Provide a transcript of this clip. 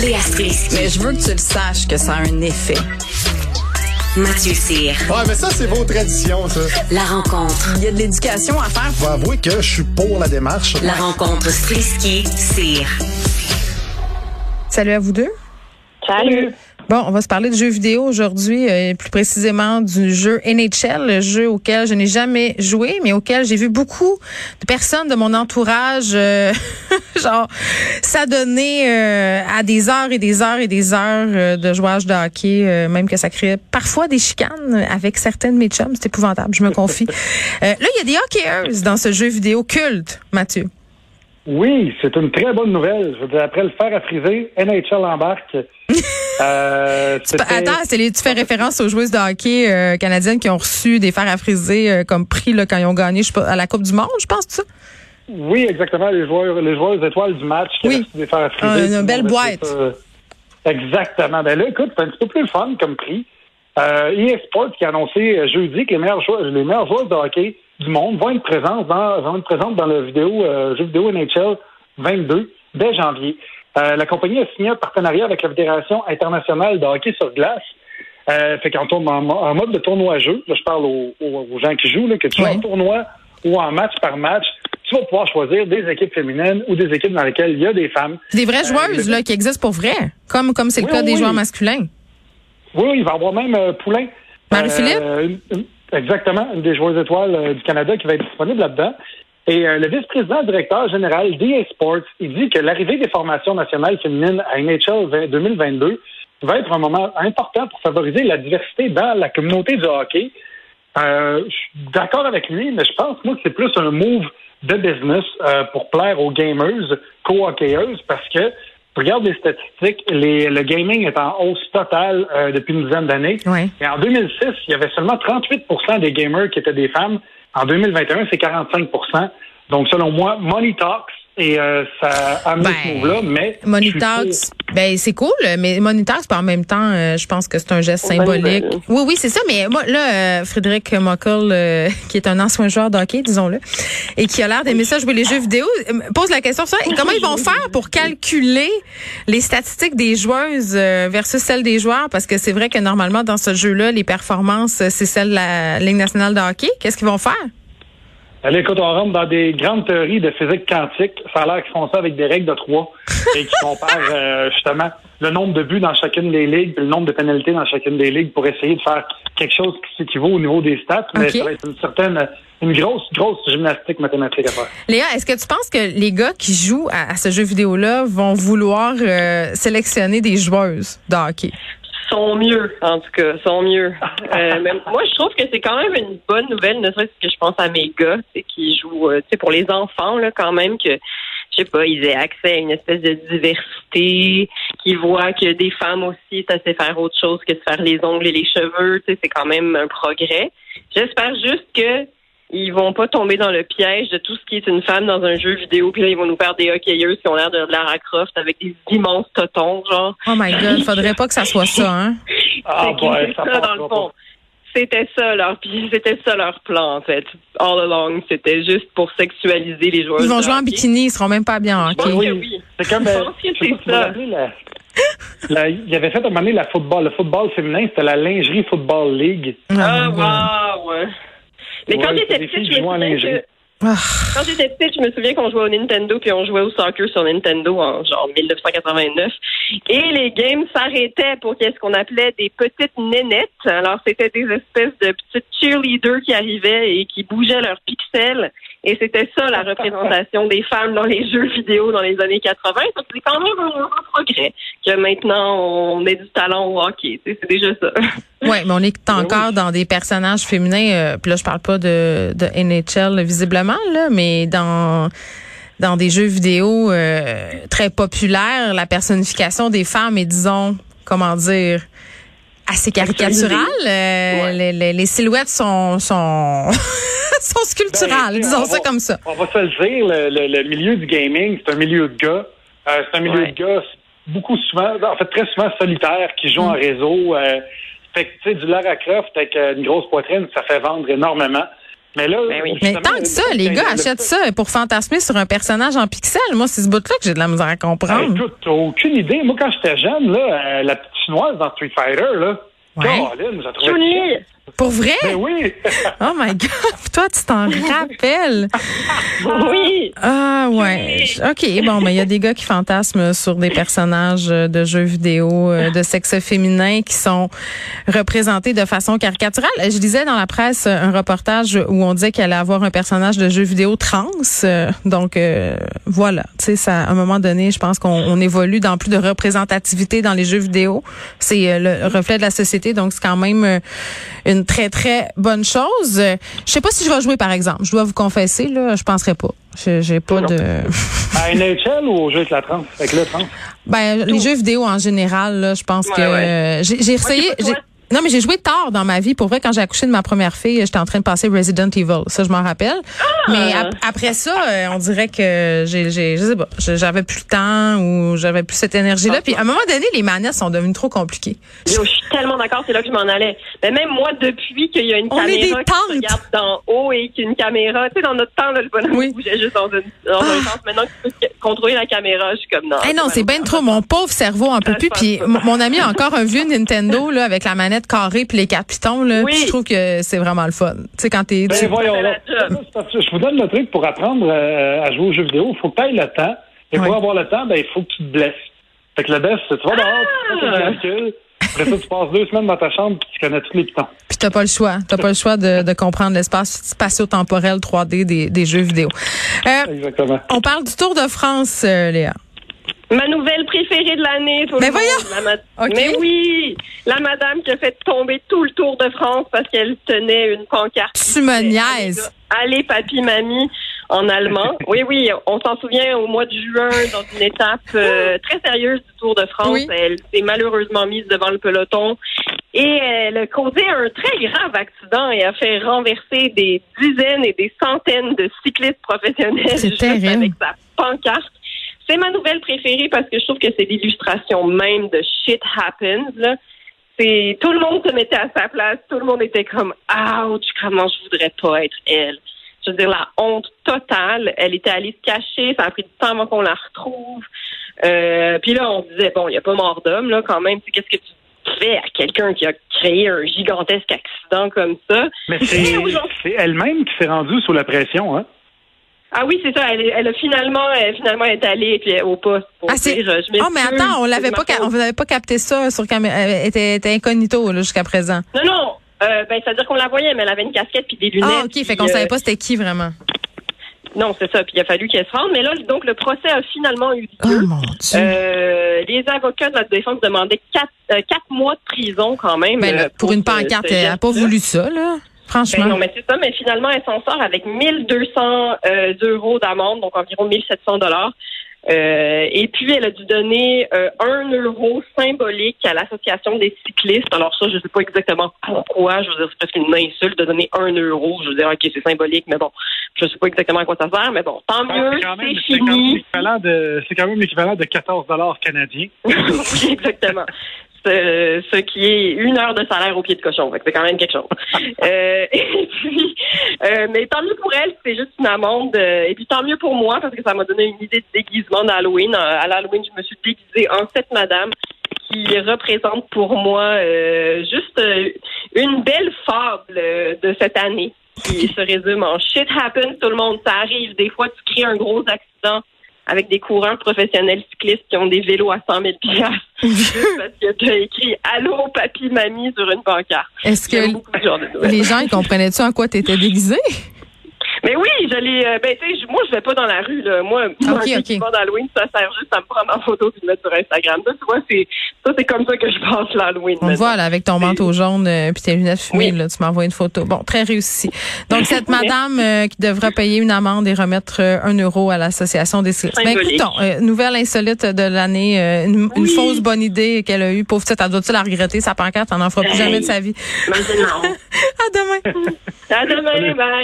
Léa Strisky. Mais je veux que tu le saches que ça a un effet. Mathieu Cyr. Ouais, mais ça, c'est vos traditions, ça. La rencontre. Il y a de l'éducation à faire. Faut avouer que je suis pour la démarche. La rencontre Strisky-Cyr. Salut à vous deux. Salut. Bon, on va se parler de jeux vidéo aujourd'hui, euh, plus précisément du jeu NHL, le jeu auquel je n'ai jamais joué, mais auquel j'ai vu beaucoup de personnes de mon entourage, euh, genre, s'adonner euh, à des heures et des heures et des heures euh, de jouage de hockey, euh, même que ça crée parfois des chicanes avec certaines de mes chums. C'est épouvantable, je me confie. Euh, là, il y a des hockeyeuses dans ce jeu vidéo culte, Mathieu. Oui, c'est une très bonne nouvelle. Je veux dire, après le fer à friser, NHL embarque. Euh, Tu Attends, les- tu fais référence aux joueuses de hockey euh, canadiennes qui ont reçu des fers à friser euh, comme prix là, quand ils ont gagné je sais pas, à la Coupe du Monde, je pense, ça? Oui, exactement. Les joueurs, les joueurs étoiles du match qui Oui. avaient reçu des fers à friser. Ah, une le belle boîte. Exactement. Ben là, écoute, c'est un petit peu plus le fun comme prix. Euh, EA Sports qui a annoncé jeudi que les meilleurs joueurs, les meilleurs joueurs de hockey du monde vont être présents dans, vont être présents dans le vidéo, euh, jeu vidéo NHL 22 dès janvier. Euh, la compagnie a signé un partenariat avec la Fédération internationale de hockey sur glace. Euh, fait qu'on tourne en, mo- en mode de tournoi à jeu. Là, je parle aux, gens qui jouent, là, que tu joues en tournoi ou en match par match, tu vas pouvoir choisir des équipes féminines ou des équipes dans lesquelles il y a des femmes. Des vraies Euh, joueuses là, qui existent pour vrai, comme comme c'est le Oui, cas oui, des oui. joueurs masculins. Oui, il va y avoir même Poulain. Marie-Philippe? Exactement, une des joueuses étoiles du Canada qui va être disponible là-dedans. Et euh, le vice-président directeur général d'EA Sports, il dit que l'arrivée des formations nationales féminines à NHL 20 2022 va être un moment important pour favoriser la diversité dans la communauté du hockey. Euh, je suis d'accord avec lui, mais je pense, moi, que c'est plus un move de business euh, pour plaire aux gamers co-hockeyeuses parce que regarde les statistiques, les, le gaming est en hausse totale euh, depuis une dizaine d'années. Ouais. Et en 2006, il y avait seulement 38 des gamers qui étaient des femmes. En 2021, c'est 45 Donc, selon moi, money talks et euh, ça a amené Ben, ce move-là, mais... Monitax, ben c'est cool, mais Monitax, en même temps, euh, je pense que c'est un geste Oh, ben, symbolique. ben. Oui, oui, c'est ça. Mais moi, là, euh, Frédéric Mockel, euh, qui est un ancien joueur de hockey, disons-le, et qui a l'air d'aimer ça jouer les jeux vidéo, pose la question sur ça. Et comment ils vont faire pour calculer les statistiques des joueuses versus celles des joueurs? Parce que c'est vrai que normalement, dans ce jeu-là, les performances, c'est celle de la Ligue nationale de hockey. Qu'est-ce qu'ils vont faire? Écoute, on rentre dans des grandes théories de physique quantique. Ça a l'air qu'ils font ça avec des règles de trois et qui comparent euh, justement le nombre de buts dans chacune des ligues et le nombre de pénalités dans chacune des ligues pour essayer de faire quelque chose qui s'équivaut au niveau des stats. Mais ça va être une certaine, une grosse, grosse gymnastique mathématique à faire. Léa, est-ce que tu penses que les gars qui jouent à, à ce jeu vidéo-là vont vouloir euh, sélectionner des joueuses de hockey? Sont mieux, en tout cas, sont mieux. Euh, mais moi, je trouve que c'est quand même une bonne nouvelle, ne serait-ce que je pense à mes gars, tu sais, qui jouent, euh, tu sais, pour les enfants, là, quand même, que, je sais pas, ils aient accès à une espèce de diversité, qu'ils voient que des femmes aussi, ça sait faire autre chose que de faire les ongles et les cheveux, tu sais, c'est quand même un progrès. J'espère juste que ils vont pas tomber dans le piège de tout ce qui est une femme dans un jeu vidéo, puis là, ils vont nous faire des hockeyeuses qui ont l'air de Lara Croft avec des immenses totons, genre. Oh my God, faudrait pas que ça soit ça, hein? Ah, que c'est ça, dans le fond. C'était ça leur puis c'était ça leur plan en fait. All along, c'était juste pour sexualiser les joueurs. Ils vont jouer en bikini, ils seront même pas bien en hockey. que oui. C'est comme, euh, c'est ça. la- il avait fait à un moment donné la football, le football féminin, c'était la lingerie football league. Ah my God. wow, ouais. Mais quand Ouais, j'étais petite, je me souviens que Ah, quand j'étais petite, je me souviens qu'on jouait au Nintendo puis on jouait au soccer sur Nintendo en genre 1989. Et les games s'arrêtaient pour qu'est-ce qu'on appelait des petites nénettes. Alors c'était des espèces de petites cheerleaders qui arrivaient et qui bougeaient leurs pixels. Et c'était ça la représentation des femmes dans les jeux vidéo dans les années 80. Donc c'est quand même un, un progrès que maintenant on ait du talent au hockey. C'est déjà ça. ouais, mais on est encore dans des personnages féminins. euh, Puis là, je parle pas de, de NHL visiblement, là, mais dans dans des jeux vidéo euh, très populaires, la personnification des femmes est, disons, comment dire, assez caricaturale. Euh, les, les- les silhouettes sont sont sont sculpturales, Ben, disons on ça va- comme ça. On va se le dire, le, le- le milieu du gaming, c'est un milieu de gars. Euh, c'est un milieu Ouais. de gars beaucoup souvent, en fait très souvent solitaire, qui jouent en réseau. Euh, fait que, tu sais, du Lara Croft avec euh, une grosse poitrine, ça fait vendre énormément. Mais là, Ben oui. Mais justement, tant que ça, les le- gars achètent ça pour fantasmer sur un personnage en pixel. Moi, c'est ce bout-là que j'ai de la misère à comprendre. écoute, t'as aucune idée. Moi, quand j'étais jeune, là, euh, la petite chinoise dans Street Fighter, là, Ouais. Caroline, j'ai trouvé. Chun-Li! Pour vrai? Ben oui! Oh my God! Toi, tu t'en rappelles? Oui! Ah ouais. OK. Bon, mais il y a des gars qui fantasment sur des personnages euh, de jeux vidéo euh, de sexe féminin qui sont représentés de façon caricaturale. Je lisais dans la presse un reportage où on disait qu'il allait avoir un personnage de jeu vidéo trans. Donc euh, voilà. Tu sais, ça, à un moment donné, je pense qu'on on évolue dans plus de représentativité dans les jeux vidéo. C'est euh, le reflet de la société. Donc c'est quand même euh, une très très bonne chose. Euh, Je sais pas si je vais jouer par exemple. Je dois vous confesser là, je penserais pas. J'ai pas de. À NHL ou au jeu avec la trans? Avec le trans? Ben, les jeux vidéo en général, là, je pense Ouais, que ouais. euh, j'ai essayé. Non, mais j'ai joué tard dans ma vie. Pour vrai, quand j'ai accouché de ma première fille, j'étais en train de passer Resident Evil. Ça, je m'en rappelle. Ah! Mais ap- après ça, euh, on dirait que j'ai, je sais pas, j'avais plus le temps ou j'avais plus cette énergie-là. Puis à un moment donné, les manettes sont devenues trop compliquées. Yo, je suis tellement d'accord, c'est là que je m'en allais. Mais même moi, depuis qu'il y a une On caméra qui regarde d'en haut et qu'une caméra, tu sais, dans notre temps, là, le bonhomme Oui. bougeait juste dans, une, dans un sens. Maintenant que tu peux contrôler la caméra, je suis comme non. Eh non, c'est bien trop. Mon pauvre cerveau en peut plus. Puis mon ami a encore un vieux Nintendo là avec la manette carrée puis les quatre pitons là. Oui. Je trouve que c'est vraiment le fun. Tu sais quand t'es Ben tu- voyons fait là. la job. C'est parce que Je vous donne le truc pour apprendre euh, à jouer aux jeux vidéo. Il faut que tu ailles le temps. Et Ouais. pour avoir le temps, ben, il faut que tu te blesses. Fait que le best, c'est tu vas dehors, tu fais Ah! calculs. Après ça, tu passes deux semaines dans ta chambre puis tu connais tous les pitons. Puis t'as pas le choix. T'as pas le choix de, de comprendre l'espace spatio-temporel 3D des, des jeux vidéo. Euh, Exactement. on parle du Tour de France, euh, Léa. Ma nouvelle préférée de l'année, Mais voyons! La. Mais oui! La madame qui a fait tomber tout le Tour de France parce qu'elle tenait une pancarte. Tu me niaises. Allez, papy, mamie, en allemand. Oui, oui, on s'en souvient au mois de juin, dans une étape euh, très sérieuse du Tour de France. Oui. Elle s'est malheureusement mise devant le peloton et elle a causé un très grave accident et a fait renverser des dizaines et des centaines de cyclistes professionnels juste terrible. avec sa pancarte. C'est ma nouvelle préférée parce que je trouve que c'est l'illustration même de shit happens. Là. C'est tout le monde se mettait à sa place, tout le monde était comme ouch, comment je voudrais pas être elle. Je veux dire la honte totale. Elle était allée se cacher, ça a pris du temps avant qu'on la retrouve. Euh, puis là on se disait bon, il y a pas mort d'homme là quand même. Tu sais, Qu'est-ce que tu fais à quelqu'un qui a créé un gigantesque accident comme ça? Mais c'est c'est elle-même qui s'est rendue sous la pression, hein? Ah oui, c'est ça. Elle, a finalement, elle, finalement est allée puis au poste. Pour Ah, dire, je Oh, mais attends, on l'avait pas, on n'avait pas capté ça sur caméra. Elle était, était incognito, là, jusqu'à présent. Non, non. Euh, ben, c'est-à-dire qu'on la voyait, mais elle avait une casquette puis des lunettes. Ah, OK. Fait puis, qu'on euh, savait pas c'était qui vraiment. Non, c'est ça. Puis il a fallu qu'elle se rende. Mais là, donc, le procès a finalement eu Oh, lieu. mon Dieu. Euh, les avocats de la défense demandaient quatre, euh, quatre mois de prison quand même. ben, là, euh, pour une pancarte, elle a pas voulu ça, là. Franchement. Ben non, mais c'est ça. Mais finalement, elle s'en sort avec 1200 euh, euros d'amende, donc environ 1700 dollars. Euh, et puis, elle a dû donner euh, un euro symbolique à l'association des cyclistes. Alors ça, je ne sais pas exactement pourquoi. Je veux dire, c'est presque une insulte de donner un euro. Je veux dire, ok, c'est symbolique, mais bon, je ne sais pas exactement à quoi ça sert. Mais bon, tant mieux, C'est quand même fini. l'équivalent de- c'est quand même l'équivalent de 14 dollars canadiens. oui, exactement. Ce, ce qui est une heure de salaire au pied de cochon. C'est quand même quelque chose. Euh, et puis, euh, mais tant mieux pour elle, c'est juste une amende. euh, et puis tant mieux pour moi parce que ça m'a donné une idée de déguisement d'Halloween. À l'Halloween, je me suis déguisée en cette madame qui représente pour moi juste une belle fable de cette année qui se résume en shit happens, tout le monde, ça arrive. Des fois, tu crées un gros accident avec des coureurs professionnels cyclistes qui ont des vélos à 100 000 piastres juste parce que tu as écrit Allô, papy, mamie sur une pancarte. Est-ce que les gens, ils comprenaient-tu en quoi t'étais déguisé? Mais oui, je l'ai. euh, ben, tu sais, moi, je vais pas dans la rue, là. Moi, moi Ok, un ok. déguisement d'Halloween, ça sert juste à me prendre en photo puis le mettre sur Instagram. Ça, tu vois, c'est, ça, c'est comme ça que je passe l'Halloween. On voit là, avec ton manteau jaune euh, puis tes lunettes fumées, Oui. là, tu m'envoies une photo. Bon, très réussi. Donc cette madame euh, qui devra payer une amende et remettre euh, un euro à l'association des cyclistes. Ben, écoutons, euh, nouvelle insolite de l'année, euh, une, une fausse bonne idée qu'elle a eue. Pauvre petite, elle doit-tu la regretter sa pancarte, elle n'en fera plus Hey. jamais de sa vie. Maintenant. À demain. à demain, bye.